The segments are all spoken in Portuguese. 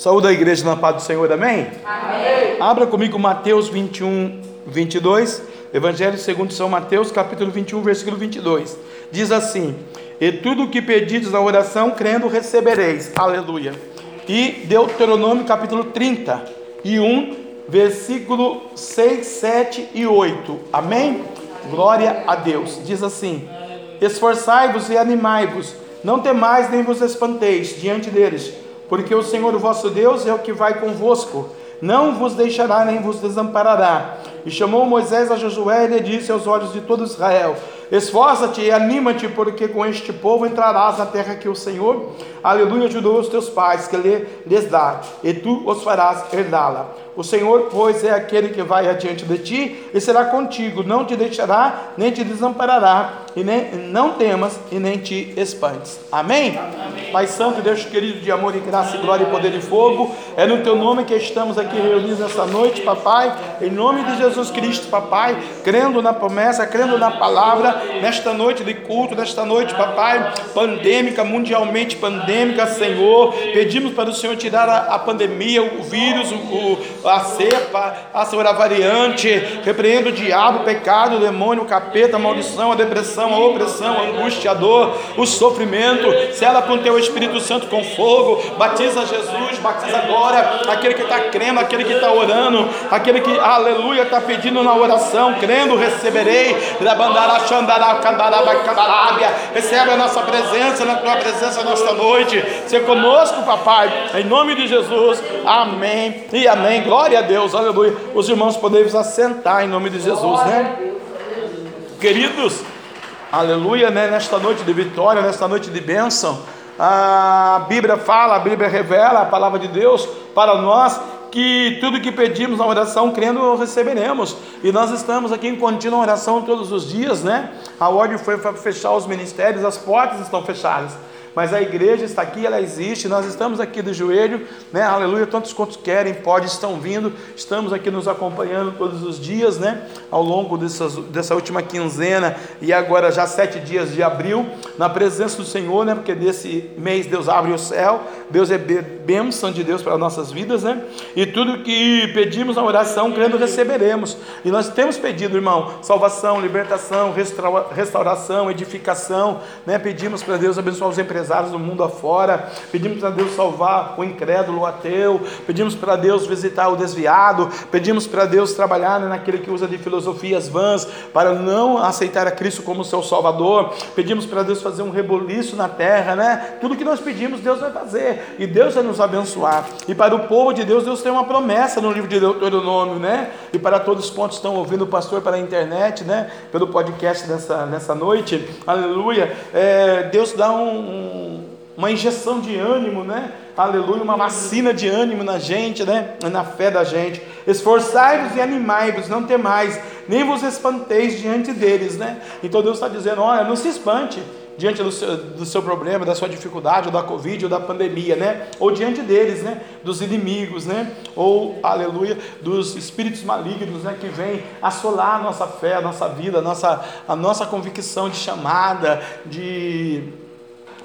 Saúde a igreja na paz do Senhor, amém? Amém. Abra comigo Mateus 21, 22. Evangelho segundo São Mateus, capítulo 21, versículo 22. Diz assim: E tudo o que pedides na oração, crendo, recebereis. Aleluia. E Deuteronômio, capítulo 30 e 1, versículo 6, 7 e 8. Amém? Glória a Deus. Diz assim: Esforçai-vos e animai-vos, não temais nem vos espanteis diante deles porque o Senhor vosso Deus é o que vai convosco, não vos deixará nem vos desamparará. E chamou Moisés a Josué e lhe disse aos olhos de todo Israel: Esforça-te e anima-te, porque com este povo entrarás na terra que o Senhor, aleluia, ajudou os teus pais, que lhes dá, e tu os farás herdá-la. O Senhor, pois, é aquele que vai adiante de ti e será contigo, não te deixará, nem te desamparará, e nem, não temas e nem te espantes. Amém? Amém? Pai Santo, Deus querido, de amor e graça, e glória e poder e fogo, é no teu nome que estamos aqui reunidos nessa noite, papai, em nome de Jesus Cristo, papai, crendo na promessa, crendo na palavra, nesta noite de culto, nesta noite, papai, pandêmica, mundialmente pandêmica, Senhor, pedimos para o Senhor tirar a, a pandemia, o vírus, o, a cepa, a Senhor, a variante, repreendo o diabo, o pecado, o demônio, o capeta, a maldição, a depressão, a opressão, a angústia, a dor, o sofrimento, sela com o teu Espírito Santo com fogo, batiza Jesus, batiza agora, aquele que está crendo, aquele que está orando, aquele que, aleluia, está pedindo na oração, crendo, receberei, recebe a nossa presença, na tua presença nesta noite, ser conosco, papai, em nome de Jesus, amém e amém. Glória a Deus, aleluia. Os irmãos podem se assentar em nome de Jesus, né? Queridos, aleluia, né? Nesta noite de vitória, nesta noite de bênção, a Bíblia fala, a Bíblia revela a palavra de Deus para nós que tudo que pedimos na oração, crendo, receberemos. E nós estamos aqui em contínua oração todos os dias, né? A ordem foi para fechar os ministérios, as portas estão fechadas mas a igreja está aqui, ela existe, nós estamos aqui do joelho, né? Aleluia, tantos quantos querem, pode, estão vindo, estamos aqui nos acompanhando todos os dias, né? Ao longo dessas, dessa última quinzena e agora já sete dias de abril, na presença do Senhor, né? Porque desse mês Deus abre o céu, Deus é bênção de Deus para nossas vidas, né? E tudo que pedimos na oração, crendo, receberemos. E nós temos pedido, irmão, salvação, libertação, restauração, edificação, né? Pedimos para Deus abençoar os empresários empresários do mundo afora, pedimos para Deus salvar o incrédulo, o ateu, pedimos para Deus visitar o desviado, pedimos para Deus trabalhar naquele que usa de filosofias vãs para não aceitar a Cristo como seu Salvador, pedimos para Deus fazer um reboliço na terra, né? Tudo que nós pedimos, Deus vai fazer e Deus vai nos abençoar. E para o povo de Deus, Deus tem uma promessa no livro de Deuteronômio, né? E para todos quantos estão ouvindo o pastor pela internet, né? Pelo podcast nessa, nessa noite, aleluia, é, Deus dá um uma injeção de ânimo, né? Aleluia, uma vacina de ânimo na gente, né? Na fé da gente. Esforçai-vos e animai-vos, não temais, nem vos espanteis diante deles, né? Então Deus está dizendo: olha, não se espante diante do seu, do seu problema, da sua dificuldade, ou da Covid, ou da pandemia, né? Ou diante deles, né? Dos inimigos, né? Ou, aleluia, dos espíritos malignos, né? Que vêm assolar a nossa fé, a nossa vida, a nossa, a nossa convicção de chamada, de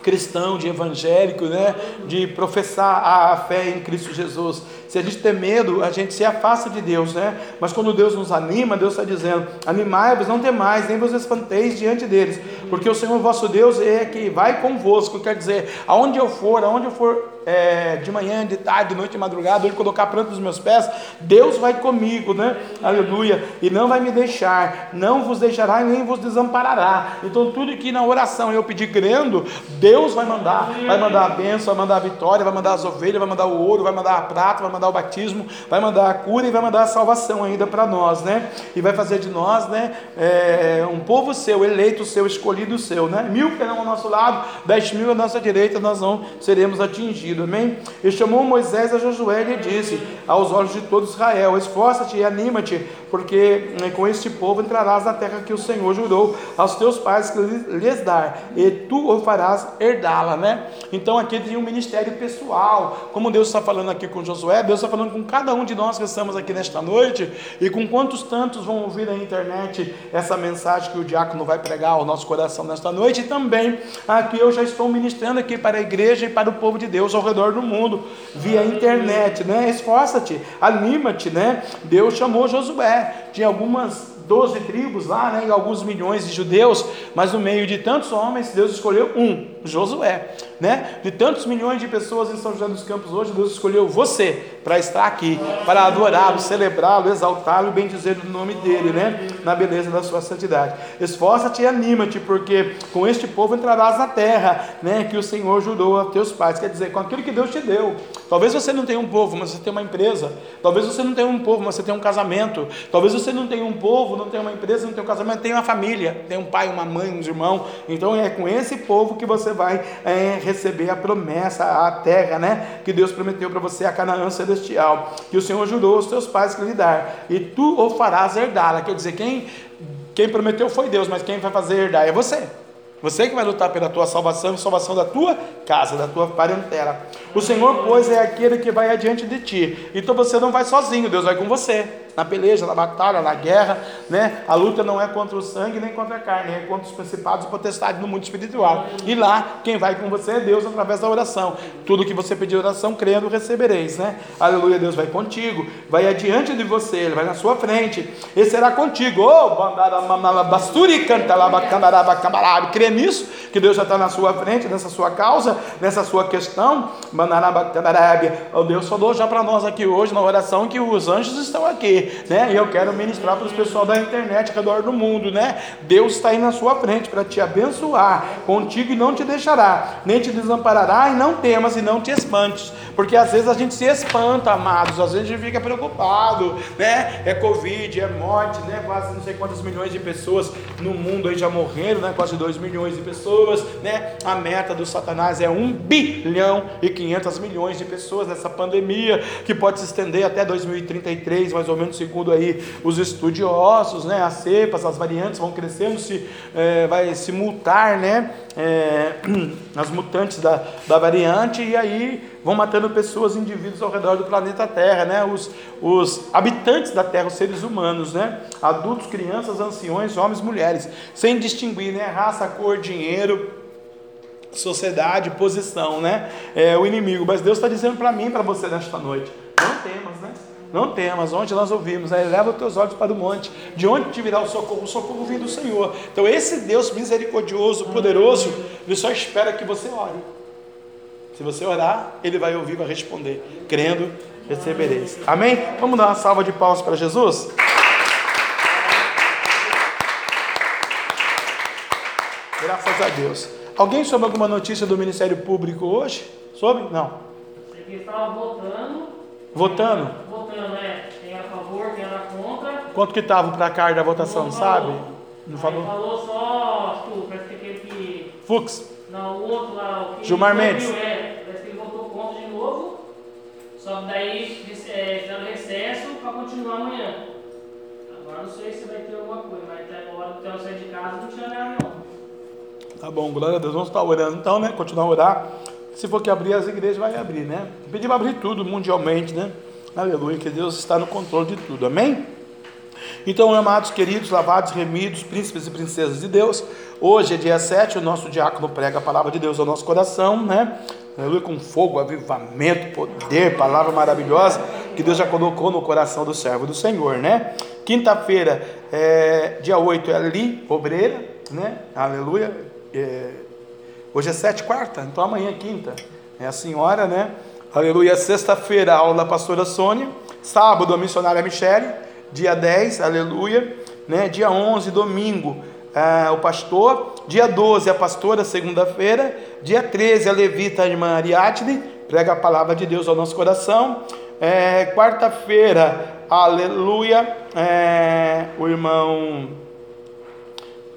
cristão, de evangélico, né? de professar a fé em Cristo Jesus. Se a gente tem medo, a gente se afasta de Deus, né? Mas quando Deus nos anima, Deus está dizendo: animai-vos, não temais, nem vos espanteis diante deles, porque o Senhor vosso Deus é que vai convosco. Quer dizer, aonde eu for, aonde eu for é, de manhã, de tarde, de noite, de madrugada, onde colocar pranto dos meus pés, Deus vai comigo, né? Aleluia. E não vai me deixar, não vos deixará e nem vos desamparará. Então, tudo que na oração eu pedir crendo, Deus vai mandar. Vai mandar a bênção, vai mandar a vitória, vai mandar as ovelhas, vai mandar o ouro, vai mandar a prata, vai mandar o batismo, vai mandar a cura e vai mandar a salvação ainda para nós, né? E vai fazer de nós, né? É, um povo seu, eleito seu, escolhido seu, né? Mil que não ao nosso lado, dez mil à nossa direita, nós não seremos atingidos amém? E chamou Moisés a Josué e disse aos olhos de todo Israel: Esforça-te e anima-te, porque né, com este povo entrarás na terra que o Senhor jurou aos teus pais que lhes dar, e tu o farás herdá-la, né? Então aqui tem um ministério pessoal, como Deus está falando aqui com Josué, Deus está falando com cada um de nós que estamos aqui nesta noite e com quantos tantos vão ouvir na internet essa mensagem que o diácono vai pregar ao nosso coração nesta noite e também aqui eu já estou ministrando aqui para a igreja e para o povo de Deus ao redor do mundo via internet, né? Esforça-te, anima-te, né? Deus chamou Josué, tinha algumas doze tribos lá, né, e alguns milhões de judeus, mas no meio de tantos homens, Deus escolheu um, Josué, né? De tantos milhões de pessoas em São José dos Campos hoje, Deus escolheu você para estar aqui, para adorá-lo, celebrá-lo, exaltá-lo e bendizer o nome dele, né? Na beleza da sua santidade. Esforça-te e anima-te, porque com este povo entrarás na terra, né? Que o Senhor jurou a teus pais, quer dizer, com aquilo que Deus te deu. Talvez você não tenha um povo, mas você tem uma empresa. Talvez você não tenha um povo, mas você tem um casamento. Talvez você não tenha um povo, não tenha uma empresa, não tenha um casamento, tem uma família, tem um pai, uma mãe, uns irmãos. Então é com esse povo que você vai é, receber a promessa, a terra, né? Que Deus prometeu para você, a Canaã celestial, que o Senhor jurou aos teus pais que lhe dar, e tu o farás herdá-la. Quer dizer, quem, quem prometeu foi Deus, mas quem vai fazer herdar é você. Você que vai lutar pela tua salvação e salvação da tua casa, da tua parentela. O Senhor, pois, é aquele que vai adiante de ti. Então você não vai sozinho, Deus vai com você na peleja, na batalha, na guerra, né? A luta não é contra o sangue nem contra a carne, é contra os principados e potestades no mundo espiritual. E lá, quem vai com você é Deus através da oração. Tudo que você pedir oração, crendo, recebereis, né? Aleluia, Deus vai contigo, vai adiante de você, Ele vai na sua frente, Ele será contigo. Crê nisso, que Deus já está na sua frente, nessa sua causa, nessa sua questão. Oh, Deus falou já para nós aqui hoje na oração que os anjos estão aqui né? E eu quero ministrar para os pessoal da internet ao redor do mundo, né? Deus está aí na sua frente para te abençoar, contigo e não te deixará, nem te desamparará, e não temas e não te espantes, porque às vezes a gente se espanta, amados, às vezes a gente fica preocupado, né? É Covid, é morte, né? Quase não sei quantas milhões de pessoas no mundo aí já morreram, né? Quase 2 milhões de pessoas, né? A meta do Satanás é 1 bilhão e 500 milhões de pessoas nessa pandemia, que pode se estender até 2033, mais ou menos segundo aí os estudiosos, né, as cepas, as variantes vão crescendo, se, é, vai se mutar, né, é, as mutantes da, da variante, e aí vão matando pessoas, indivíduos ao redor do planeta Terra, né, os, os habitantes da Terra, os seres humanos, né, adultos, crianças, anciões, homens, mulheres, sem distinguir, né, raça, cor, dinheiro, sociedade, posição, né? É o inimigo. Mas Deus está dizendo para mim, para você nesta noite, não temas, né? Não temas, onde nós ouvimos, né? leva os teus olhos para o monte, de onde te virá o socorro? O socorro vem do Senhor. Então, esse Deus misericordioso, poderoso, ele só espera que você ore. Se você orar, ele vai ouvir, vai responder. Crendo, recebereis. Amém? Vamos dar uma salva de palmas para Jesus? Graças a Deus. Alguém soube alguma notícia do Ministério Público hoje? Soube? Não. Você estava votando. Votando? votando, é. Quem era a favor, quem era contra. Quanto que estava para cá da votação, Não sabe? falou. Não Aí falou? falou só, acho que parece que aquele que. Fux. Não, o outro lá, o que. Gilmar Mendes. viu, É, parece que ele votou contra de novo. Só que daí é, fizeram recesso para continuar amanhã. Agora não sei se vai ter alguma coisa, mas até agora até eu sair de casa não tinha nada não. Tá bom, glória a Deus. Vamos estar orando então, né? Continuar a orar. Se for que abrir as igrejas, vai abrir, né? Pedir para abrir tudo mundialmente, né? Aleluia, que Deus está no controle de tudo, amém? Então, amados, queridos, lavados, remidos, príncipes e princesas de Deus, hoje é dia 7, o nosso diácono prega a palavra de Deus ao nosso coração, né? Aleluia, com fogo, avivamento, poder, palavra maravilhosa que Deus já colocou no coração do servo do Senhor, né? Quinta-feira, é, dia 8, é ali, obreira, né? Aleluia. É, hoje é 7, quarta, então amanhã é quinta. É a senhora, né? Aleluia. Sexta-feira, aula da pastora Sônia. Sábado, a missionária Michele. Dia 10, aleluia. Né? Dia 11, domingo, ah, o pastor. Dia 12, a pastora, segunda-feira. Dia 13, a levita, a irmã Ariadne. Prega a palavra de Deus ao nosso coração. É, Quarta-feira, aleluia. É, o irmão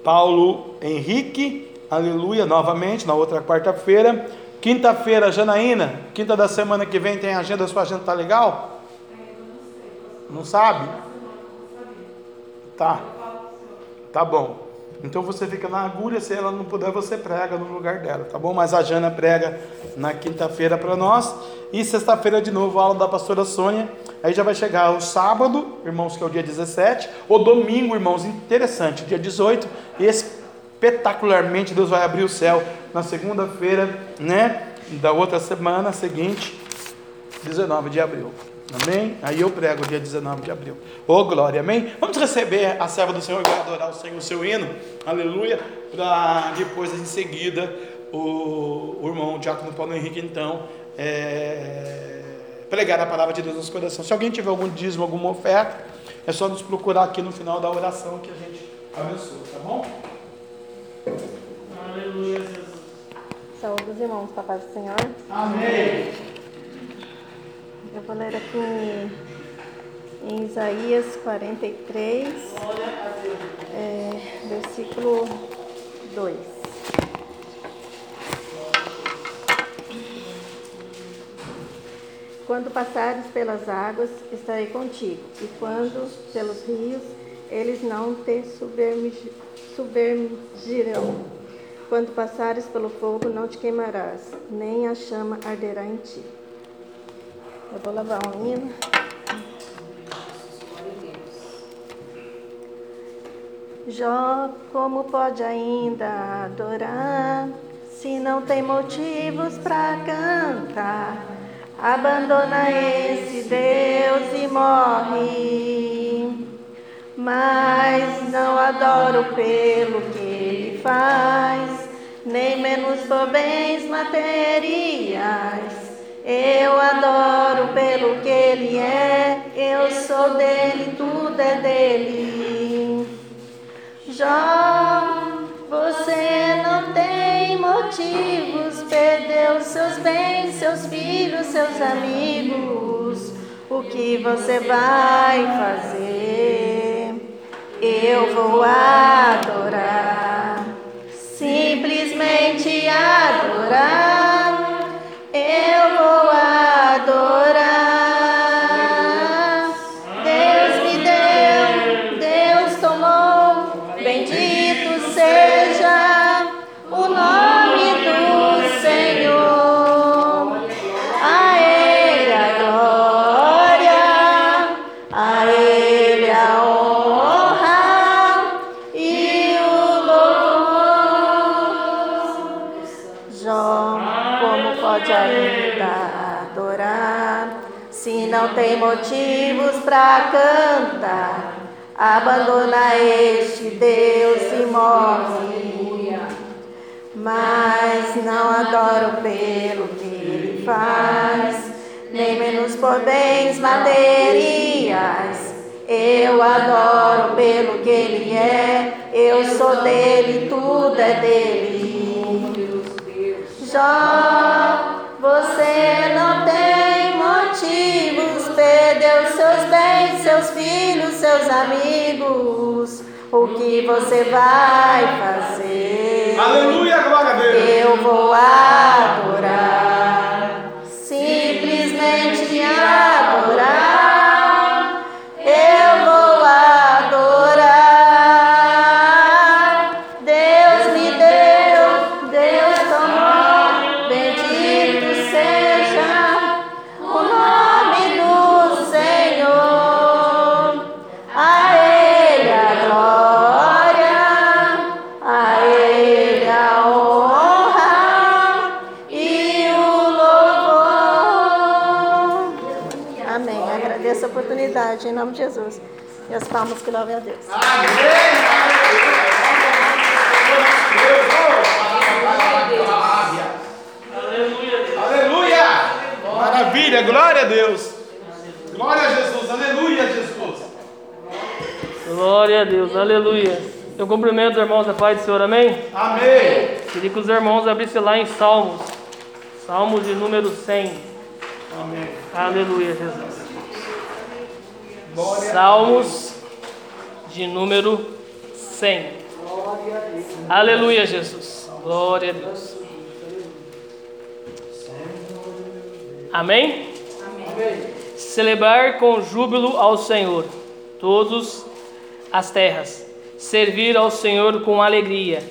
Paulo Henrique. Aleluia, novamente, na outra quarta-feira. Quinta-feira, Janaína, quinta da semana que vem tem agenda, sua agenda tá legal? Não sabe? Tá. Tá bom. Então você fica na agulha, se ela não puder, você prega no lugar dela, tá bom? Mas a Jana prega na quinta-feira para nós. E sexta-feira de novo, aula da pastora Sônia. Aí já vai chegar o sábado, irmãos, que é o dia 17. O domingo, irmãos, interessante, dia 18. Espetacularmente, Deus vai abrir o céu na segunda-feira, né? Da outra semana seguinte, 19 de abril. Amém? Aí eu prego dia 19 de abril. Ô oh, glória, amém? Vamos receber a serva do Senhor, vai adorar o Senhor, o seu hino, aleluia, para depois, em seguida, o, o irmão Diácono Paulo Henrique, então, é, pregar a palavra de Deus nos corações. Se alguém tiver algum dízimo, alguma oferta, é só nos procurar aqui no final da oração que a gente abençoa, tá bom? Aleluia, Jesus. Saúde os irmãos, papai do Senhor. Amém. Eu vou ler aqui em, em Isaías 43, é, versículo 2. Quando passares pelas águas, estarei contigo, e quando pelos rios, eles não te submergirão. Quando passares pelo fogo, não te queimarás, nem a chama arderá em ti. Eu vou lavar um hino. Jó, como pode ainda adorar se não tem motivos para cantar? Abandona esse Deus e morre. Mas não adoro pelo que ele faz, nem menos por bens materiais eu adoro pelo que Ele é, eu sou dele, tudo é dele. Jó, você não tem motivos, perdeu seus bens, seus filhos, seus amigos. O que você vai fazer? Eu vou adorar, simplesmente adorar. Tem motivos para cantar. Abandona este Deus e morre. Mas não adoro pelo que ele faz, nem menos por bens materiais. Eu adoro pelo que ele é, eu sou dele, tudo é dele. Jó, você não tem motivos perdeu seus bens, seus filhos, seus amigos. O que você vai fazer? Aleluia, glória a Deus. Eu vou adorar, simplesmente adorar. Em nome de Jesus. E as palmas que louvem a Deus. Aleluia! Maravilha, glória a Deus. Glória a Jesus, aleluia, Jesus. Glória a Deus, aleluia. Eu cumprimento os irmãos da paz do Senhor, amém? Amém. Queria que os irmãos abrissem lá em Salmos, Salmos de número 100. Amém. Aleluia, Jesus. Salmos de número 100. Aleluia, Jesus. Glória a Deus. Amém? Amém? Celebrar com júbilo ao Senhor todos as terras servir ao Senhor com alegria.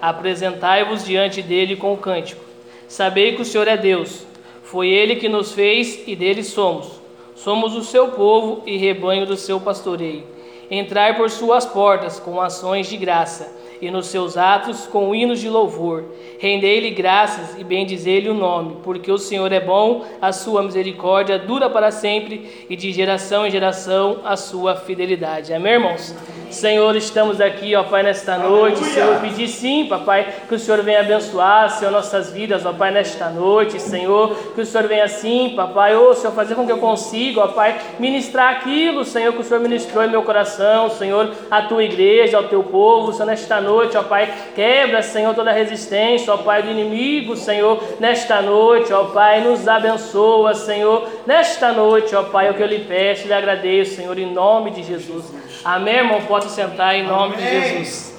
Apresentai-vos diante dele com cântico. Sabei que o Senhor é Deus. Foi ele que nos fez e dele somos. Somos o seu povo e rebanho do seu pastoreio. Entrai por suas portas com ações de graça e nos seus atos com hinos de louvor. Rendei-lhe graças e bendizei-lhe o nome, porque o Senhor é bom, a sua misericórdia dura para sempre e de geração em geração a sua fidelidade. Amém, irmãos? Senhor, estamos aqui, ó Pai, nesta noite. Senhor, pedir sim, papai, que o Senhor venha abençoar, Senhor, nossas vidas, ó Pai, nesta noite. Senhor, que o Senhor venha sim, papai, ô Senhor, fazer com que eu consiga, ó Pai, ministrar aquilo, Senhor, que o Senhor ministrou em meu coração, Senhor, a tua igreja, ao teu povo, Senhor, nesta noite, ó Pai, quebra, Senhor, toda a resistência, ó Pai, do inimigo, Senhor, nesta noite, ó Pai, nos abençoa, Senhor, nesta noite, ó Pai, é o que eu lhe peço lhe agradeço, Senhor, em nome de Jesus. Amém, irmão? Pode sentar em nome Amém. de Jesus.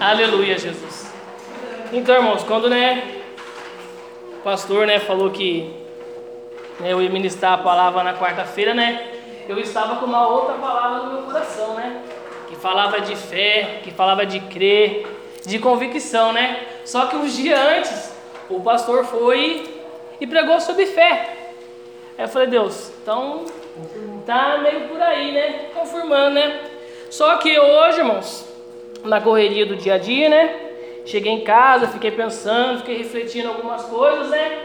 Aleluia, Jesus. Então, irmãos, quando né, o pastor né, falou que né, eu ia ministrar a palavra na quarta-feira, né? Eu estava com uma outra palavra no meu coração, né? Que falava de fé, que falava de crer, de convicção, né? Só que uns dias antes, o pastor foi e pregou sobre fé. Aí eu falei, Deus, então Tá meio por aí, né? Confirmando, né? Só que hoje, irmãos, na correria do dia a dia, né? Cheguei em casa, fiquei pensando, fiquei refletindo algumas coisas, né?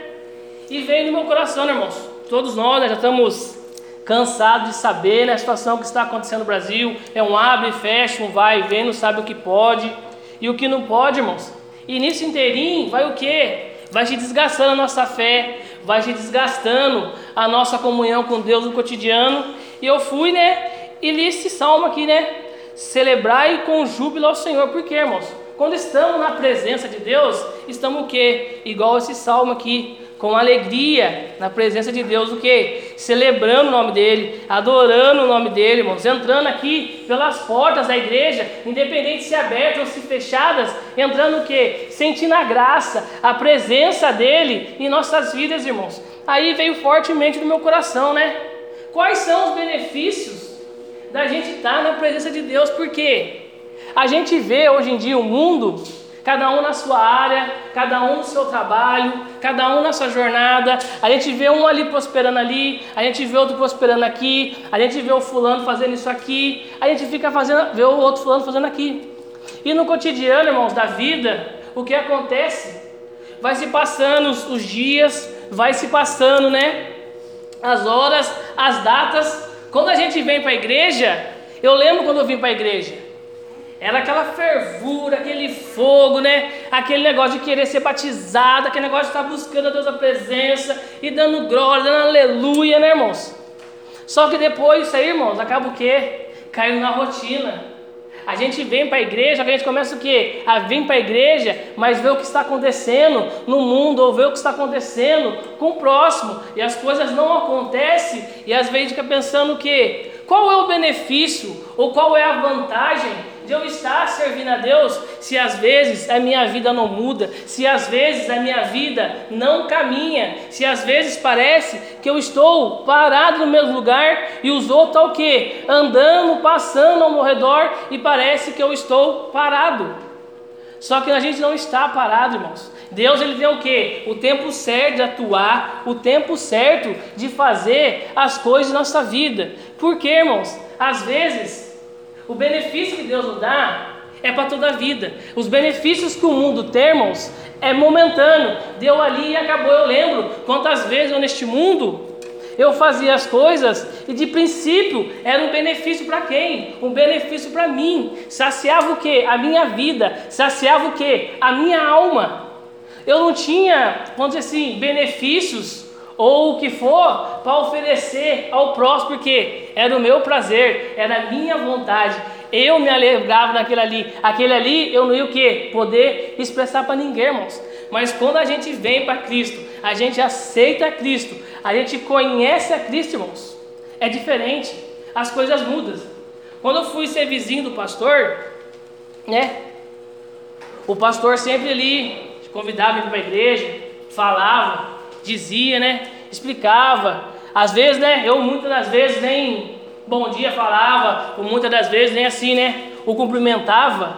E veio no meu coração, né, irmãos? Todos nós né, já estamos cansados de saber né, a situação que está acontecendo no Brasil. É um abre e fecha, um vai e vem, não sabe o que pode e o que não pode, irmãos. E nisso inteirinho vai o quê? Vai se desgastando a nossa fé, vai se desgastando a nossa comunhão com Deus no cotidiano. E eu fui, né? E li esse salmo aqui, né? Celebrai com júbilo ao Senhor. Por quê, irmãos? Quando estamos na presença de Deus, estamos o quê? Igual esse salmo aqui com alegria na presença de Deus, o que? Celebrando o nome dele, adorando o nome dele, irmãos, entrando aqui pelas portas da igreja, independente se abertas ou se fechadas, entrando o que? Sentindo a graça, a presença dele em nossas vidas, irmãos. Aí veio fortemente no meu coração, né? Quais são os benefícios da gente estar na presença de Deus? Porque a gente vê hoje em dia o mundo cada um na sua área, cada um no seu trabalho, cada um na sua jornada. A gente vê um ali prosperando ali, a gente vê outro prosperando aqui, a gente vê o fulano fazendo isso aqui, a gente fica fazendo, vê o outro fulano fazendo aqui. E no cotidiano, irmãos, da vida, o que acontece? Vai se passando os, dias, vai se passando, né? As horas, as datas. Quando a gente vem para a igreja, eu lembro quando eu vim para a igreja. Era aquela fervura, aquele fogo, né? Aquele negócio de querer ser batizado, aquele negócio de estar buscando a Deus a presença e dando glória, dando aleluia, né, irmãos? Só que depois isso aí, irmãos, acaba o quê? Caindo na rotina. A gente vem para a igreja, a gente começa o quê? A vir para a igreja, mas vê o que está acontecendo no mundo, ou vê o que está acontecendo com o próximo, e as coisas não acontecem, e às vezes fica pensando o quê? Qual é o benefício, ou qual é a vantagem de eu estar servindo a Deus se às vezes a minha vida não muda, se às vezes a minha vida não caminha, se às vezes parece que eu estou parado no mesmo lugar e os outros estão o quê? Andando, passando ao meu redor e parece que eu estou parado. Só que a gente não está parado, irmãos. Deus ele tem o que? O tempo certo de atuar, o tempo certo de fazer as coisas na nossa vida. Por quê, irmãos? Às vezes o benefício que Deus nos dá é para toda a vida. Os benefícios que o mundo tem, irmãos, é momentâneo. Deu ali e acabou. Eu lembro quantas vezes eu neste mundo eu fazia as coisas e de princípio era um benefício para quem? Um benefício para mim. Saciava o que? A minha vida. Saciava o que? A minha alma. Eu não tinha, vamos dizer assim, benefícios ou o que for para oferecer ao próximo, porque era o meu prazer, era a minha vontade. Eu me alegrava naquele ali. Aquele ali eu não ia o que? Poder expressar para ninguém, irmãos. Mas quando a gente vem para Cristo, a gente aceita Cristo, a gente conhece a Cristo, irmãos. É diferente. As coisas mudam. Quando eu fui ser vizinho do pastor, né? O pastor sempre ali convidava para a igreja, falava, dizia, né? Explicava. Às vezes, né? Eu muitas das vezes nem bom dia, falava, ou muitas das vezes nem assim, né? O cumprimentava.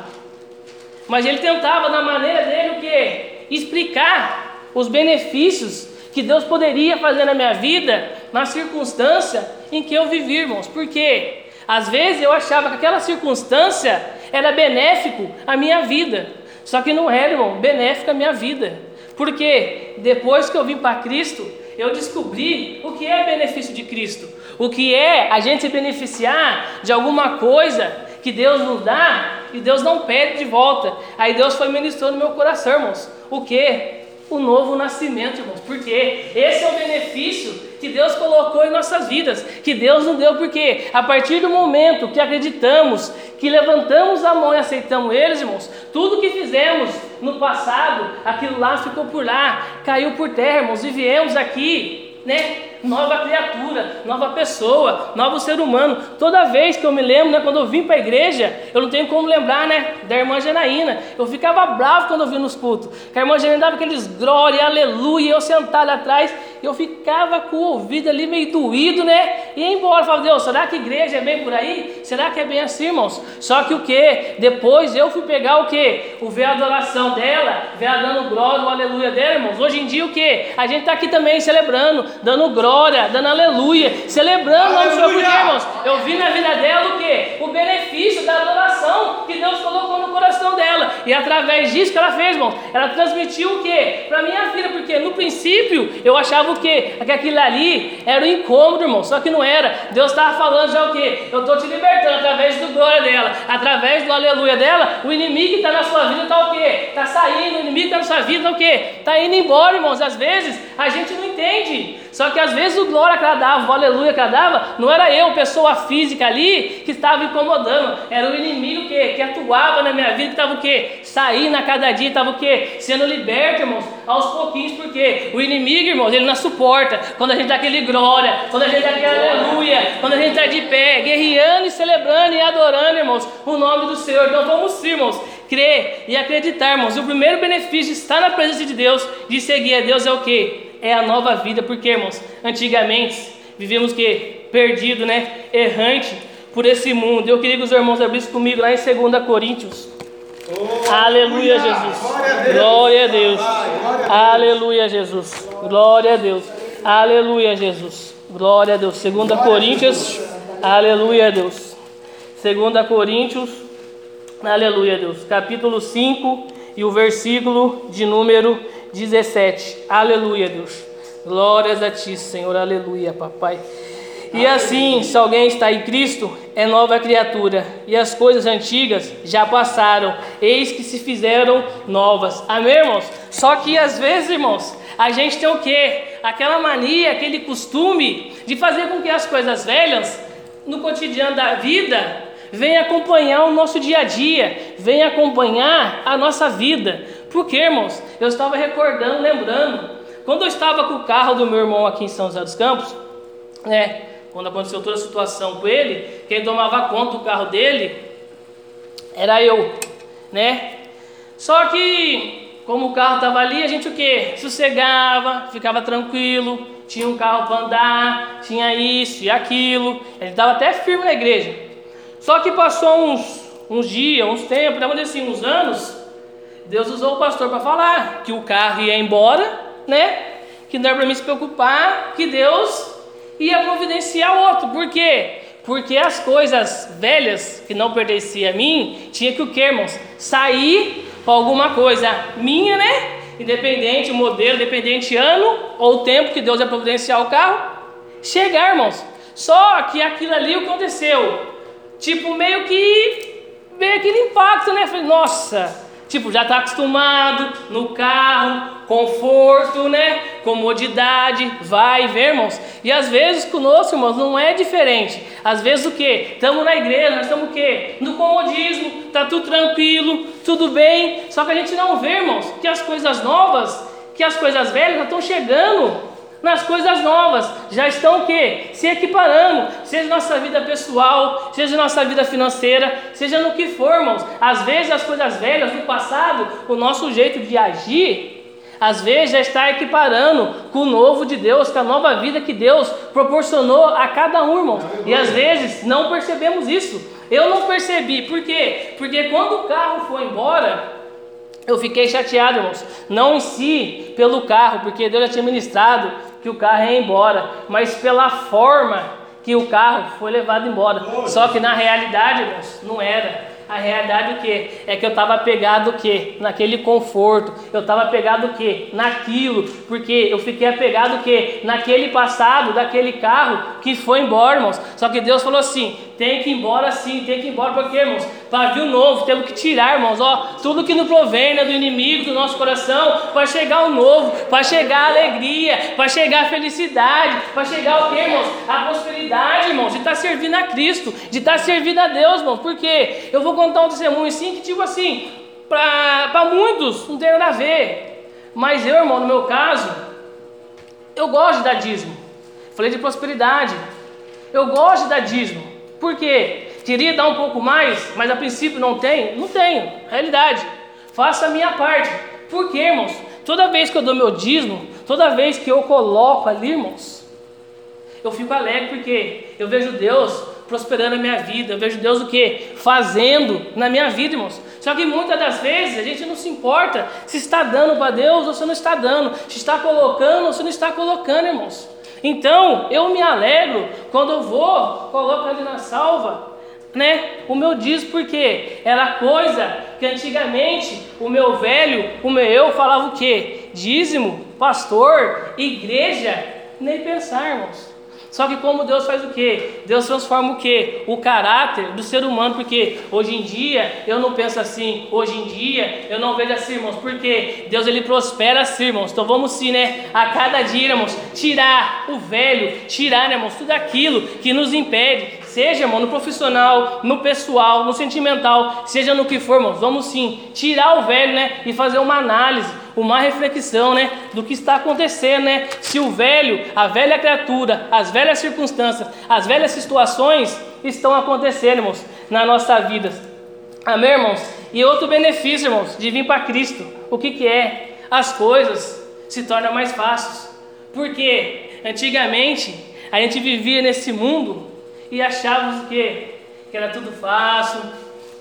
Mas ele tentava, na maneira dele, o quê? Explicar os benefícios que Deus poderia fazer na minha vida, na circunstância em que eu vivi, irmãos. Porque às vezes eu achava que aquela circunstância era benéfico à minha vida. Só que não era, irmão, benéfico à minha vida. Porque depois que eu vim para Cristo, eu descobri o que é benefício de Cristo. O que é a gente se beneficiar de alguma coisa que Deus nos dá e Deus não pede de volta. Aí Deus foi ministrando no meu coração, irmãos. O que? O novo nascimento, irmãos. Porque esse é o benefício que Deus colocou em nossas vidas, que Deus nos deu, porque a partir do momento que acreditamos, que levantamos a mão e aceitamos eles, irmãos, tudo que fizemos no passado, aquilo lá ficou por lá, caiu por terra, irmãos, e viemos aqui, né? nova criatura, nova pessoa, novo ser humano. Toda vez que eu me lembro, né, quando eu vim para a igreja, eu não tenho como lembrar, né, da irmã Janaína. Eu ficava bravo quando eu vim nos cultos, que a irmã Janaína dava aqueles glória, aleluia, eu sentado atrás, eu ficava com o ouvido ali meio doído, né, e ia embora. Falava, Deus, será que igreja é bem por aí? Será que é bem assim, irmãos? Só que o que? Depois eu fui pegar o que? O ver a adoração dela, ver ela dando glória, o aleluia dela, irmãos. Hoje em dia o que? A gente está aqui também celebrando, dando glória dando aleluia, celebrando o Senhor, porque, irmãos, eu vi na vida dela o que? O benefício da adoração que Deus colocou no coração dela, e através disso que ela fez, irmãos, ela transmitiu o que? Para minha vida, porque no princípio eu achava o que? Que aquilo ali era um incômodo, irmão, só que não era. Deus estava falando já o que? Eu estou te libertando através do glória dela, através do aleluia dela, o inimigo que está na sua vida está o que? Está saindo, o inimigo que está na sua vida está o que? Está indo embora, irmãos. Às vezes a gente não entende. Só que às vezes o glória que ela dava, o aleluia que ela dava, não era eu, pessoa física ali, que estava incomodando. Era o inimigo que, que atuava na minha vida, que estava o quê? Saindo a cada dia, estava o quê? Sendo liberto, irmãos, aos pouquinhos, porque o inimigo, irmãos, ele não suporta. Quando a gente dá aquele glória, quando a gente dá aquele aleluia, quando a gente está de pé, guerreando e celebrando e adorando, irmãos, o nome do Senhor. Então vamos, irmãos, crer e acreditar, irmãos. O primeiro benefício de estar na presença de Deus, de seguir a Deus, é o quê? É a nova vida, porque irmãos, antigamente vivíamos que perdido, né, errante por esse mundo. Eu queria que os irmãos abrissem comigo lá em 2 Coríntios. Oh, aleluia, Jesus. Glória a Deus. Aleluia, Jesus. Glória a Deus. Aleluia, Jesus. Glória a Deus. 2 Coríntios. Aleluia, Deus. 2 Coríntios. Aleluia, Deus. Capítulo 5 e o versículo de número 17. Aleluia, Deus. Glórias a Ti, Senhor. Aleluia, Papai. E assim, se alguém está em Cristo, é nova criatura, e as coisas antigas já passaram, eis que se fizeram novas. Amém, irmãos? Só que às vezes, irmãos, a gente tem o quê? Aquela mania, aquele costume de fazer com que as coisas velhas, no cotidiano da vida, venham acompanhar o nosso dia a dia, venham acompanhar a nossa vida. Por quê, irmãos? Eu estava recordando, lembrando, quando eu estava com o carro do meu irmão aqui em São José dos Campos, né, quando aconteceu toda a situação com ele, quem tomava conta do carro dele era eu, né? Só que, como o carro estava ali, a gente o que? Sossegava, ficava tranquilo, tinha um carro para andar, tinha isso e aquilo, gente estava até firme na igreja. Só que passou uns, uns dias, uns tempos, vamos dizer assim, uns anos, Deus usou o pastor para falar que o carro ia embora, né? Que não era para mim se preocupar, que Deus ia providenciar outro. Por quê? Porque as coisas velhas que não pertenciam a mim, tinha que o que, irmãos? Sair para alguma coisa minha, né? Independente modelo, independente ano ou tempo que Deus ia providenciar o carro, chegar, irmãos. Só que aquilo ali o aconteceu? Tipo, meio que veio aquele impacto, né? Falei, nossa, Tipo, já está acostumado no carro, conforto, né? Comodidade, vai vem, irmãos. E às vezes conosco, irmãos, não é diferente. Às vezes o que? Estamos na igreja, nós estamos o quê? No comodismo, tá tudo tranquilo, tudo bem. Só que a gente não vê, irmãos, que as coisas novas, que as coisas velhas estão chegando nas coisas novas, já estão o quê? Se equiparando, seja nossa vida pessoal, seja nossa vida financeira, seja no que for, irmãos. Às vezes as coisas velhas do passado, o nosso jeito de agir, Às vezes já está equiparando com o novo de Deus, com a nova vida que Deus proporcionou a cada um, irmão. E às vezes não percebemos isso. Eu não percebi, por quê? Porque quando o carro foi embora, eu fiquei chateado, irmãos. Não em si pelo carro, porque Deus já tinha ministrado que o carro ia embora, mas pela forma que o carro foi levado embora. Só que na realidade, não era. A realidade o que? É que eu estava apegado o que? Naquele conforto. Eu estava apegado o que? Naquilo. Porque eu fiquei apegado o que? Naquele passado, daquele carro que foi embora, irmãos. Só que Deus falou assim: tem que ir embora sim, tem que ir embora, porque, irmãos, pavio novo, temos que tirar, irmãos, ó, tudo que não provém né, do inimigo do nosso coração, para chegar o novo, para chegar a alegria, para chegar a felicidade, para chegar o que, irmãos? A prosperidade, irmãos, de estar tá servindo a Cristo, de estar tá servindo a Deus, irmãos, porque eu vou contar um testemunho assim, que tipo assim, para muitos não tem nada a ver, mas eu, irmão, no meu caso, eu gosto de dar dízimo, falei de prosperidade, eu gosto de dar dízimo, por quê? Queria dar um pouco mais, mas a princípio não tenho? Não tenho, realidade. Faça a minha parte. Por quê, irmãos? Toda vez que eu dou meu dízimo, toda vez que eu coloco ali, irmãos, eu fico alegre porque eu vejo Deus prosperando a minha vida, eu vejo Deus o que? Fazendo na minha vida, irmãos. Só que muitas das vezes a gente não se importa se está dando para Deus ou se não está dando, se está colocando ou se não está colocando, irmãos. Então, eu me alegro quando eu vou, coloco ali na salva, né? O meu diz porque era coisa que antigamente o meu velho, o meu eu falava o quê? Dízimo, pastor, igreja, nem pensar, irmãos. Só que como Deus faz o que? Deus transforma o que? O caráter do ser humano, porque hoje em dia eu não penso assim, hoje em dia eu não vejo assim, irmãos, porque Deus ele prospera assim, irmãos. Então vamos sim, né? A cada dia, irmãos, tirar o velho, tirar, né, irmãos, tudo aquilo que nos impede, seja, irmão, no profissional, no pessoal, no sentimental, seja no que for, irmãos, vamos sim tirar o velho, né, e fazer uma análise uma reflexão, né, do que está acontecendo, né? Se o velho, a velha criatura, as velhas circunstâncias, as velhas situações estão acontecendo, irmãos, na nossa vida. Amém, irmãos? E outro benefício, irmãos, de vir para Cristo, o que, que é? As coisas se tornam mais fáceis. Porque antigamente a gente vivia nesse mundo e achávamos que, que era tudo fácil,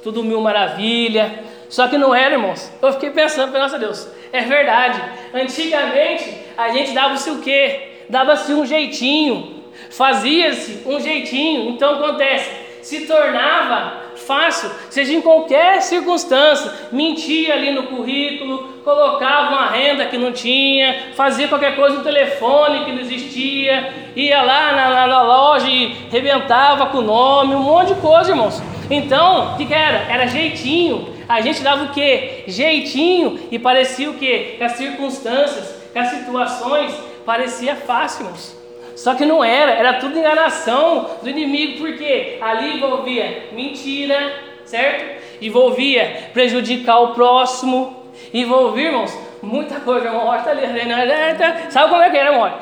tudo mil maravilha. Só que não era, irmãos. Eu fiquei pensando, nossa Deus, é verdade. Antigamente a gente dava-se o quê? Dava-se um jeitinho, fazia-se um jeitinho. Então acontece, se tornava fácil, seja em qualquer circunstância, mentia ali no currículo, colocava uma renda que não tinha, fazia qualquer coisa no telefone que não existia, ia lá na, na loja e rebentava com o nome, um monte de coisa, irmãos. Então, o que, que era? Era jeitinho. A gente dava o que? Jeitinho e parecia o que? Que as circunstâncias, que as situações parecia fácil, irmãos. Só que não era, era tudo enganação do inimigo, porque ali envolvia mentira, certo? Envolvia prejudicar o próximo, envolvia, irmãos, muita coisa, irmão. Tá ali, sabe como é que era, irmão?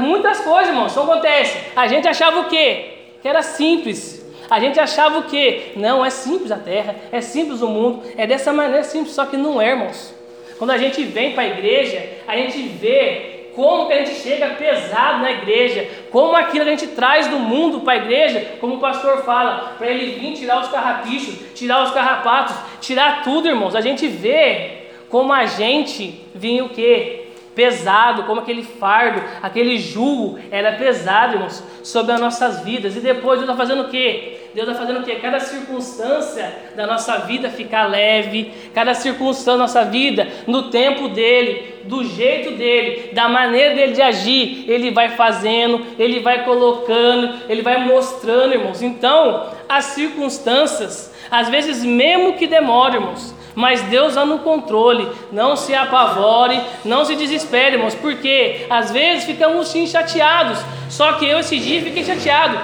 Muitas coisas, irmãos, só acontece. A gente achava o quê? Que era simples, a gente achava o quê? Não, é simples a terra, é simples o mundo, é dessa maneira simples, só que não é, irmãos. Quando a gente vem para a igreja, a gente vê como que a gente chega pesado na igreja, como aquilo que a gente traz do mundo para a igreja, como o pastor fala, para ele vir tirar os carrapichos, tirar os carrapatos, tirar tudo, irmãos. A gente vê como a gente vinha o quê? pesado, como aquele fardo, aquele jugo era pesado, irmãos, sobre as nossas vidas. E depois Deus está fazendo o quê? Deus está fazendo o quê? Cada circunstância da nossa vida ficar leve, cada circunstância da nossa vida, no tempo dele, do jeito dele, da maneira dele de agir, ele vai fazendo, ele vai colocando, ele vai mostrando, irmãos. Então, as circunstâncias, às vezes mesmo que demore, irmãos, mas Deus está no controle. Não se apavore, não se desespere, irmãos, porque às vezes ficamos sim chateados. Só que eu esse dia fiquei chateado.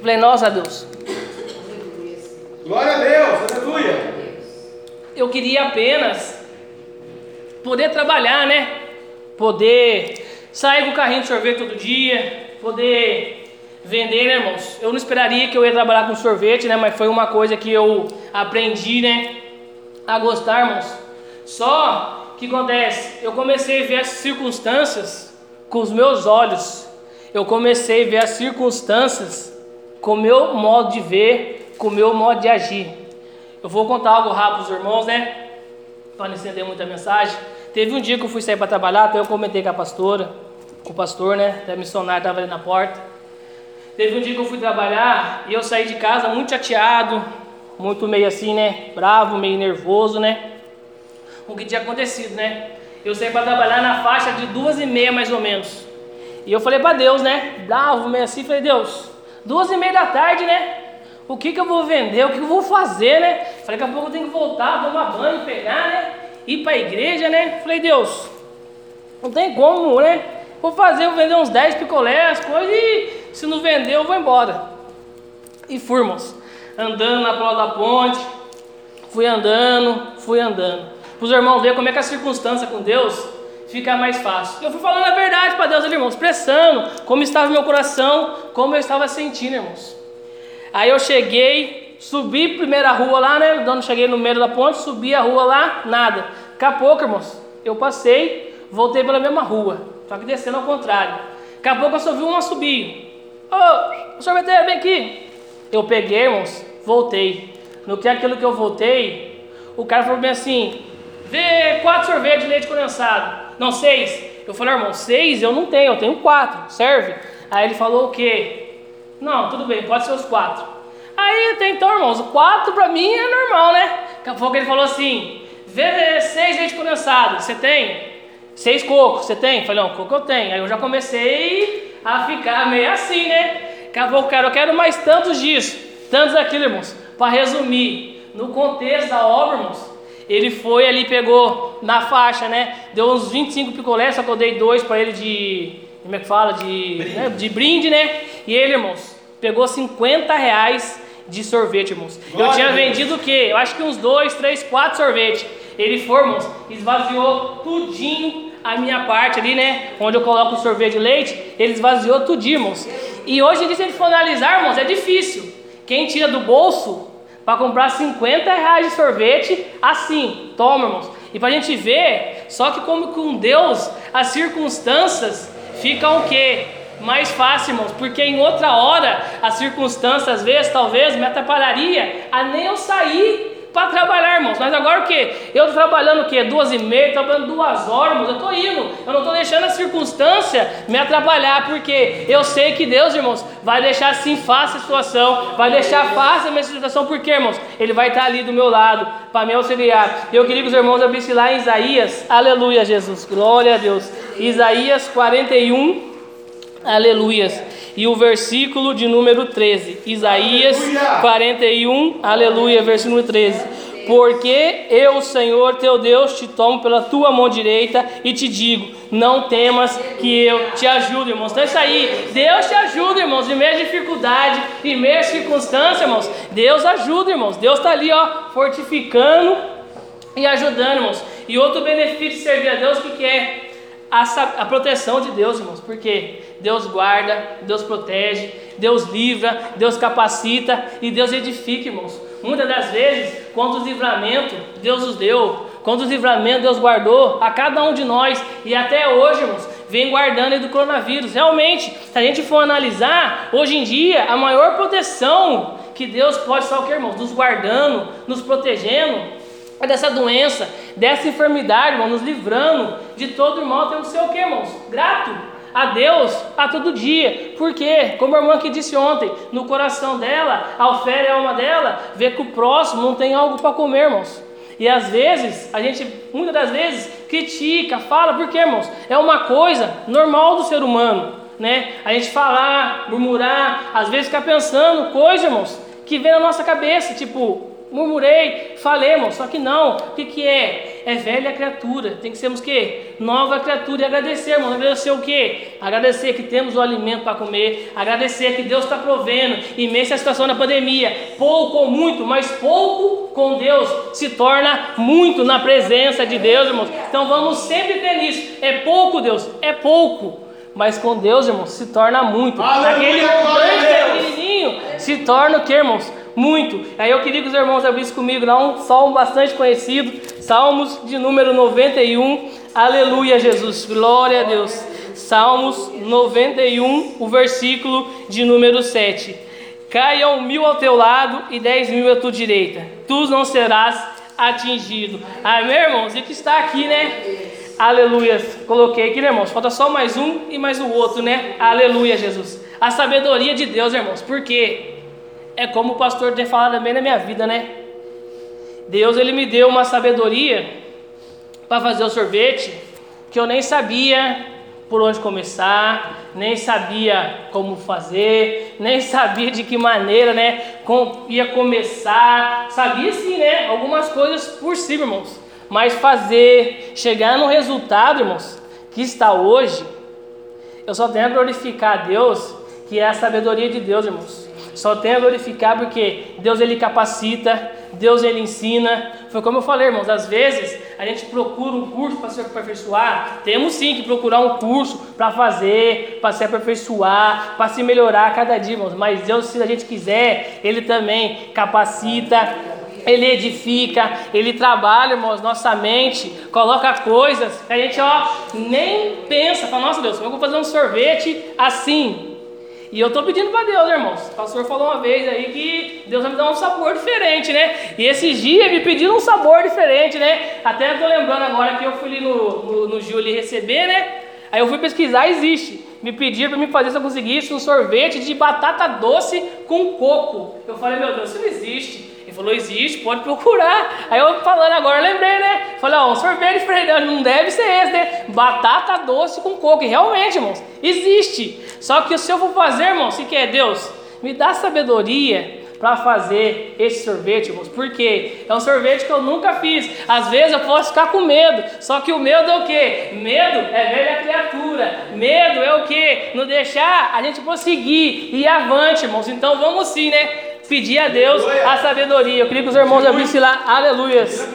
Falei, nossa Deus. Glória a Deus, aleluia. Eu queria apenas poder trabalhar, né? Poder sair com o carrinho de sorvete todo dia, poder vender, né, irmãos? Eu não esperaria que eu ia trabalhar com sorvete, né? Mas foi uma coisa que eu aprendi, né? a gostar, irmãos. Só que acontece? Eu comecei a ver as circunstâncias com os meus olhos. Eu comecei a ver as circunstâncias com o meu modo de ver, com o meu modo de agir. Eu vou contar algo rápido para os irmãos, né? Para não estender muita mensagem. Teve um dia que eu fui sair para trabalhar, até eu comentei com a pastora, com o pastor, né? Até missionário estava ali na porta. Teve um dia que eu fui trabalhar e eu saí de casa muito chateado, muito meio assim, né? Bravo, meio nervoso, né? O que tinha acontecido, né? Eu saí para trabalhar na faixa de duas e meia mais ou menos. E eu falei para Deus, né? Bravo, meio assim, falei, Deus, duas e meia da tarde, né? O que que eu vou vender? O que, eu vou fazer, né? Falei, daqui a pouco eu tenho que voltar, tomar banho, pegar, né? Ir para a igreja, né? Falei, Deus, não tem como, né? Vou fazer, vou vender uns 10 picolés, coisas, e se não vender, eu vou embora. E fui, irmãos, andando na prova da ponte, fui andando, fui andando. Para os irmãos ver como é que a circunstância com Deus fica mais fácil. Eu fui falando a verdade para Deus, irmãos, expressando como estava meu coração, como eu estava sentindo, irmãos. Aí eu cheguei, subi primeira rua lá, né? Quando cheguei no meio da ponte, subi a rua lá, nada. Daqui a pouco, irmãos, eu passei, voltei pela mesma rua, só que descendo ao contrário. Daqui a pouco eu só vi um assobio. Ô, oh, sorveteiro, vem aqui. Eu peguei, irmãos, voltei. No que é aquilo que eu voltei, o cara falou bem assim: vê quatro sorvetes de leite condensado. Não, seis. Eu falei, irmão, seis eu não tenho, eu tenho quatro, serve? Aí ele falou o quê? Não, tudo bem, pode ser os quatro. Aí até então, irmãos, quatro para mim é normal, né? Daqui a pouco ele falou assim: vê seis leite condensado, você tem? Seis cocos, você tem? Falei, não, coco eu tenho. Aí eu já comecei a ficar meio assim, né? Daqui a pouco, cara, eu quero mais tantos disso, tantos daquilo, irmãos. Para resumir, no contexto da obra, irmãos, ele foi ali, pegou na faixa, né? Deu uns 25 picolés, só que eu dei dois para ele de. Como é que fala? De brinde. Né? de brinde, né? E ele, irmãos, pegou 50 reais de sorvete, irmãos. Glória eu tinha vendido o quê? Eu acho que uns dois, três, quatro sorvetes. Ele foi, irmãos, esvaziou tudinho a minha parte ali, né? Onde eu coloco o sorvete de leite, ele esvaziou tudinho, irmãos. E hoje em dia, se a gente for analisar, irmãos, é difícil. Quem tira do bolso para comprar 50 reais de sorvete assim, toma, irmãos. E para a gente ver, só que como com Deus as circunstâncias ficam o quê? Mais fácil, irmãos, porque em outra hora as circunstâncias, às vezes, talvez me atrapalharia a nem eu sair para trabalhar, irmãos. Mas agora o que? Eu estou trabalhando o que? Duas e meia, trabalhando duas horas, irmãos. Eu estou indo. Eu não estou deixando a circunstância me atrapalhar, porque eu sei que Deus, irmãos, vai deixar assim fácil a situação, vai deixar fácil a minha situação, porque, irmãos, Ele vai estar ali do meu lado para me auxiliar. Eu queria que os irmãos abrissem lá em Isaías, aleluia, Jesus, glória a Deus. Isaías 41, aleluias e o versículo de número 13. Isaías aleluia. 41, aleluia, versículo 13. Porque eu, Senhor teu Deus, te tomo pela tua mão direita e te digo: não temas que eu te ajudo, irmãos. Então é isso aí. Deus te ajuda, irmãos, em meio à dificuldade, em meio à circunstância, irmãos. Deus ajuda, irmãos. Deus está ali, ó, fortificando e ajudando, irmãos. E outro benefício de servir a Deus, o que, que é? A, a proteção de Deus, irmãos. Por quê? Deus guarda, Deus protege, Deus livra, Deus capacita e Deus edifica, irmãos. Muitas das vezes, quantos livramentos Deus nos deu, quantos livramentos Deus guardou a cada um de nós e até hoje, irmãos, vem guardando aí do coronavírus. Realmente, se a gente for analisar, hoje em dia, a maior proteção que Deus pode estar, o que, irmãos? Nos guardando, nos protegendo, dessa doença, dessa enfermidade, irmão, nos livrando de todo mal. Temos que ser o que, irmãos? Grato a Deus a todo dia. Porque, como a irmã que disse ontem, no coração dela, a oferta a alma dela, vê que o próximo não tem algo para comer, irmãos. E às vezes, a gente, muitas das vezes, critica, fala, porque, irmãos, é uma coisa normal do ser humano, né? A gente falar, murmurar, às vezes ficar pensando coisas, irmãos, que vem na nossa cabeça, tipo, murmurei, falei, irmão, só que não. O que, que é? É velha criatura. Tem que sermos o quê? Nova criatura. E agradecer, irmão. Agradecer o quê? Agradecer que temos o alimento para comer. Agradecer que Deus está provendo. E mesmo a situação da pandemia, pouco ou muito, mas pouco com Deus se torna muito na presença de Deus, irmãos. Então vamos sempre ter nisso. É pouco, Deus, é pouco. Mas com Deus, irmãos, se torna muito. Aquele grande pequenininho se torna o que, irmãos? Muito. Aí eu queria que os irmãos abrissem comigo lá um salmo bastante conhecido, Salmos de número 91. Aleluia, Jesus. Glória a Deus. Salmos 91, o versículo de número 7. Caiam mil ao teu lado e dez mil à tua direita. Tu não serás atingido. Amém, irmãos? E que está aqui, né? Aleluia. Coloquei aqui, né, irmãos? Falta só mais um e mais o outro, né? Aleluia, Jesus. A sabedoria de Deus, irmãos. Por quê? É como o pastor tem falado também na minha vida, né? Deus, ele me deu uma sabedoria para fazer o sorvete que eu nem sabia por onde começar, nem sabia como fazer, nem sabia de que maneira, né, ia começar. Sabia sim, né, algumas coisas por si, irmãos. Mas fazer, chegar no resultado, irmãos, que está hoje, eu só tenho a glorificar a Deus, que é a sabedoria de Deus, irmãos. Só tenho a glorificar porque Deus ele capacita, Deus ele ensina. Foi como eu falei, irmãos, às vezes a gente procura um curso para se aperfeiçoar. Temos sim que procurar um curso para fazer, para se aperfeiçoar, para se melhorar a cada dia, irmãos. Mas Deus, se a gente quiser, Ele também capacita, ele edifica, ele trabalha, irmãos, nossa mente, coloca coisas que a gente ó, nem pensa, fala, nossa Deus, eu vou fazer um sorvete assim. E eu estou pedindo para Deus, irmãos. O pastor falou uma vez aí que Deus vai me dar um sabor diferente, né? E esses dias me pediram um sabor diferente, né? Até estou lembrando agora que eu fui ali no, no, no Gil ali receber, né? Aí eu fui pesquisar, existe. Me pediram para me fazer se eu conseguisse um sorvete de batata doce com coco. Eu falei, meu Deus, isso não existe falou, existe, pode procurar. Aí eu falando agora, lembrei, né? Falei, ó, um sorvete diferente, não deve ser esse, né? Batata doce com coco. E realmente, irmãos, existe. Só que se eu for fazer, irmãos, se quer Deus, me dá sabedoria para fazer esse sorvete, irmãos. Porque é um sorvete que eu nunca fiz. Às vezes eu posso ficar com medo. Só que o medo é o quê? Medo é velha criatura. Medo é o quê? Não deixar a gente prosseguir e avante, irmãos. Então vamos sim, né? Pedir a Deus a sabedoria. Eu queria que os irmãos abrissem lá, aleluias.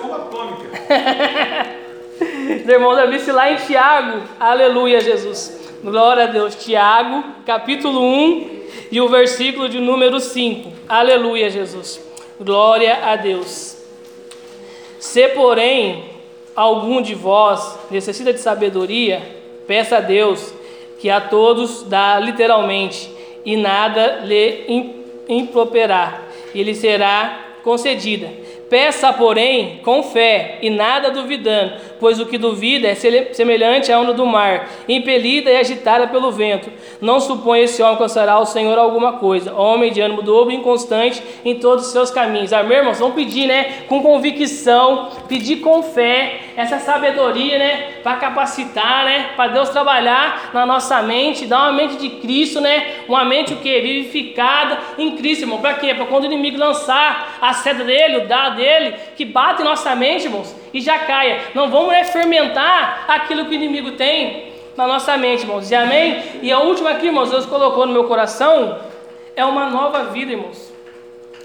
os irmãos abrissem lá em Tiago, aleluia, Jesus. Glória a Deus. Tiago, capítulo 1 e o versículo de número 5. Aleluia, Jesus. Glória a Deus. Se, porém, algum de vós necessita de sabedoria, peça a Deus, que a todos dá literalmente, e nada lhe impede improperá, e lhe será concedida. Peça, porém, com fé e nada duvidando, pois o que duvida é semelhante à onda do mar, impelida e agitada pelo vento. Não supõe esse homem alcançará ao Senhor alguma coisa. Homem de ânimo dobro e inconstante em todos os seus caminhos. Amém, irmãos? Vamos pedir, né? Com convicção, pedir com fé, essa sabedoria, né? Para capacitar, né? Para Deus trabalhar na nossa mente, dar uma mente de Cristo, né? Uma mente o que? Vivificada em Cristo, irmão. Para quê? Para quando o inimigo lançar a seta dele, o dado dele, que bate em nossa mente, irmãos, e já caia. Não vamos né, fermentar aquilo que o inimigo tem na nossa mente, irmãos. E amém? E a última aqui, irmãos, Deus colocou no meu coração, é uma nova vida, irmãos.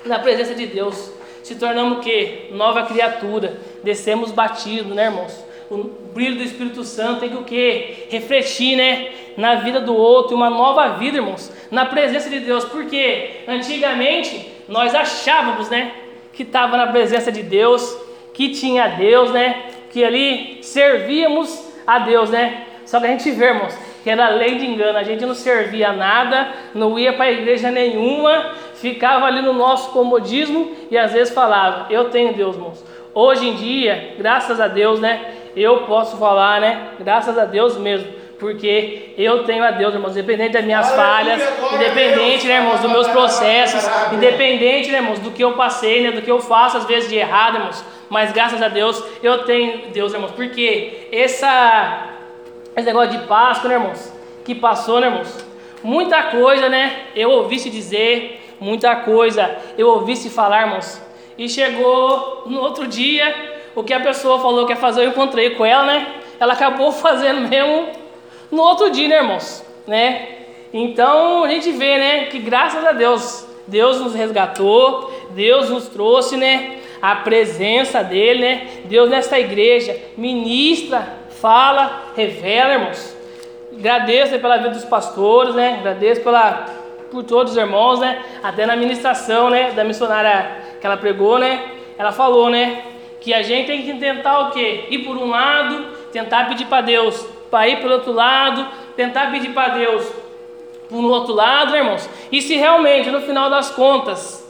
Na presença de Deus. Se tornamos o quê? Nova criatura. Descemos batidos, né, irmãos? O brilho do Espírito Santo tem que o quê? Refletir, né? Na vida do outro, uma nova vida, irmãos. Na presença de Deus. Porque antigamente nós achávamos, né? que estava na presença de Deus, que tinha Deus, né? Que ali servíamos a Deus, né? Só que a gente vê, irmãos, que era lei de engano, a gente não servia nada, não ia para igreja nenhuma, ficava ali no nosso comodismo e às vezes falava: Eu tenho Deus, irmãos. Hoje em dia, graças a Deus, né? Eu posso falar, né? Graças a Deus mesmo porque eu tenho a Deus, irmãos, independente das minhas falhas, independente, né, irmãos, dos meus processos, independente, né, irmãos, do que eu passei, né, do que eu faço às vezes de errado, irmãos, mas graças a Deus eu tenho Deus, irmãos, porque essa, esse negócio de Páscoa, né, irmãos, que passou, né, irmãos, muita coisa, né, eu ouvi se dizer, muita coisa eu ouvi se falar, irmãos, e chegou no outro dia, o que a pessoa falou que ia fazer, eu encontrei com ela, né, ela acabou fazendo mesmo no outro dia, né, irmãos? Né? Então a gente vê, né, que graças a Deus, Deus nos resgatou, Deus nos trouxe, né, a presença dele, né? Deus nesta igreja ministra, fala, revela, irmãos. Agradeço pela vida dos pastores, né? Agradeço pela por todos os irmãos, né? Até na ministração, né, da missionária que ela pregou, né? Ela falou, né, Que a gente tem que tentar o quê? Ir por um lado, tentar pedir para Deus, para ir pelo outro lado, tentar pedir para Deus por um outro lado, né, irmãos. E se realmente no final das contas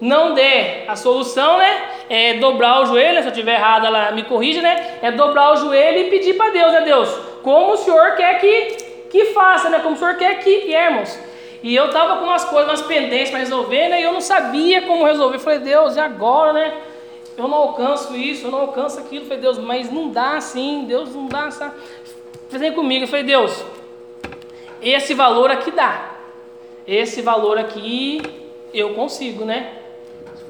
não der a solução, né? É dobrar o joelho, se eu estiver errado, ela me corrige, né? É dobrar o joelho e pedir para Deus, né, Deus? Como o Senhor quer que, que faça, né? Como o Senhor quer que, que é, irmãos. E eu tava com umas coisas, umas pendências para resolver, né? E eu não sabia como resolver. Eu falei, Deus, e agora, né? Eu não alcanço isso, eu não alcanço aquilo. Eu falei, Deus, mas não dá assim, Deus não dá essa. Fazem comigo. Eu falei, Deus, esse valor aqui dá. Esse valor aqui eu consigo, né?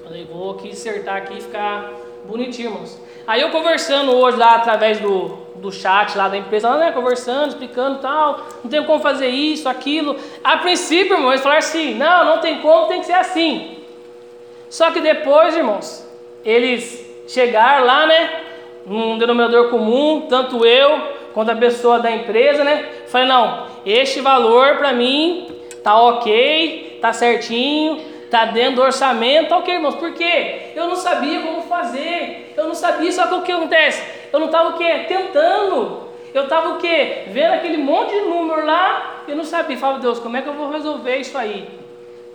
Falei, vou aqui acertar aqui e ficar bonitinho, irmãos. Aí eu conversando hoje lá através do, do chat lá da empresa, lá, né, conversando, explicando tal, não tem como fazer isso, aquilo. A princípio, irmãos, eles falaram assim, não, não tem como, tem que ser assim. Só que depois, irmãos, eles chegaram lá, né, num denominador comum, tanto eu quanto a pessoa da empresa, né, falei, não, este valor para mim tá ok, tá certinho, Está dentro do orçamento, ok, irmãos? Por quê? Eu não sabia como fazer. Eu não sabia, só que o que acontece? Eu não estava o quê? Tentando. Eu estava o quê? Vendo aquele monte de número lá, eu não sabia. Falava, Deus, como é que eu vou resolver isso aí?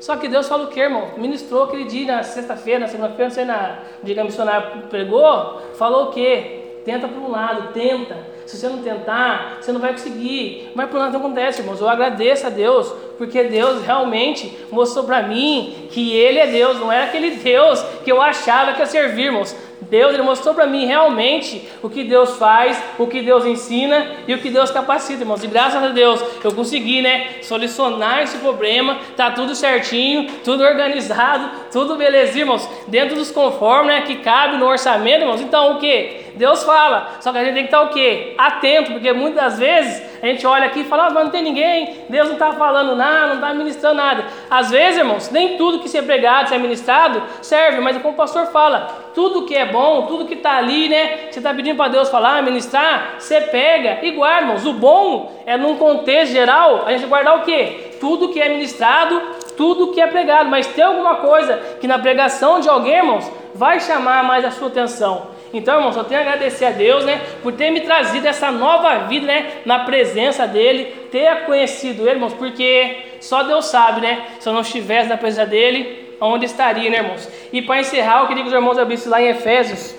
Só que Deus falou o quê, irmão? Ministrou aquele dia na sexta-feira, na segunda-feira, não sei na a missionária pregou, falou o quê? Tenta para um lado, tenta. Se você não tentar, você não vai conseguir. Mas por nada acontece, irmãos. Eu agradeço a Deus, porque Deus realmente mostrou para mim que Ele é Deus, não era aquele Deus que eu achava que ia servir, irmãos. Deus ele mostrou para mim realmente o que Deus faz, o que Deus ensina e o que Deus capacita, irmãos. E graças a Deus eu consegui, né, solucionar esse problema. Tá tudo certinho, tudo organizado, tudo beleza, irmãos. Dentro dos conformes, né, que cabe no orçamento, irmãos. Então o que? Deus fala. Só que a gente tem que estar o quê? Atento, porque muitas vezes a gente olha aqui e fala, ah, mas não tem ninguém, Deus não está falando nada, não está ministrando nada. Às vezes, irmãos, nem tudo que se é pregado, se é ministrado, serve, mas como o pastor fala, tudo que é bom, tudo que está ali, né? Você está pedindo para Deus falar, ministrar, você pega e guarda, irmãos. O bom é num contexto geral, a gente guardar o quê? Tudo que é ministrado, tudo que é pregado, mas tem alguma coisa que na pregação de alguém, irmãos, vai chamar mais a sua atenção. Então, irmãos, eu tenho a agradecer a Deus, né, por ter me trazido essa nova vida, né, na presença dele, ter conhecido ele, irmãos, porque só Deus sabe, né, se eu não estivesse na presença dele, onde estaria, né, irmãos? E para encerrar, eu queria que os irmãos abrissem lá em Efésios.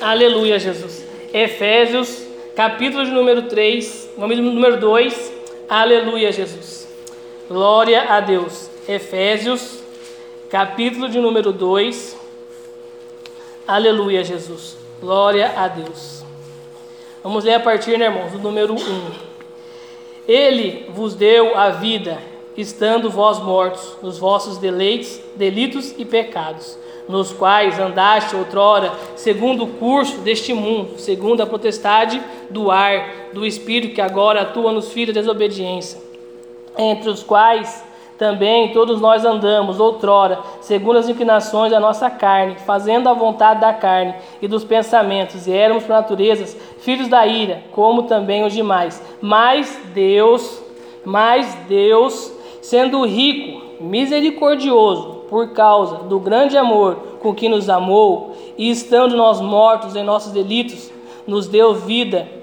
Aleluia, Jesus. Efésios, capítulo de número 3, número 2. Aleluia, Jesus. Glória a Deus. Efésios, capítulo de número 2. Aleluia, Jesus. Glória a Deus. Vamos ler a partir, né, irmãos, do número 1. Ele vos deu a vida, estando vós mortos nos vossos deleites, delitos e pecados, nos quais andaste outrora, segundo o curso deste mundo, segundo a potestade do ar, do espírito que agora atua nos filhos da desobediência, entre os quais também todos nós andamos, outrora, segundo as inclinações da nossa carne, fazendo a vontade da carne e dos pensamentos, e éramos por natureza filhos da ira, como também os demais. Mas Deus, mas Deus, sendo rico, misericordioso, por causa do grande amor com que nos amou, e estando nós mortos em nossos delitos, nos deu vida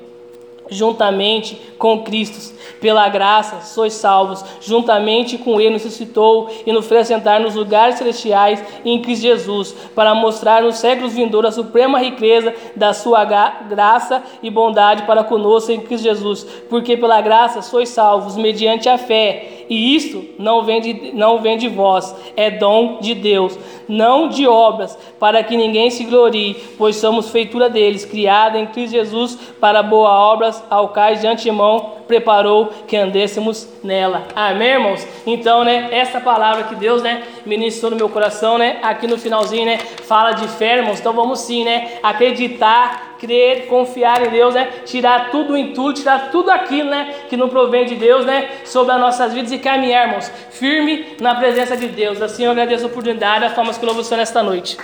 juntamente com Cristo. Pela graça sois salvos, juntamente com Ele nos ressuscitou e nos fez sentar nos lugares celestiais em Cristo Jesus, para mostrar nos séculos vindouros a suprema riqueza da sua graça e bondade para conosco em Cristo Jesus. Porque pela graça sois salvos, mediante a fé. E isto não vem, de, não vem de vós, é dom de Deus, não de obras, para que ninguém se glorie, pois somos feitura deles, criada em Cristo Jesus para boas obras, ao quais de antemão preparou que andêssemos nela. Amém, irmãos? Então, né, essa palavra que Deus, né, ministrou no meu coração, né, aqui no finalzinho, né, fala de fé, irmãos. Então vamos sim, né, acreditar, crer, confiar em Deus, né, tirar tudo o intuito, tirar tudo aquilo, né, que não provém de Deus, né, sobre as nossas vidas e caminhar, irmãos, firme na presença de Deus. Assim eu agradeço a oportunidade, a forma que louvo o Senhor nesta noite.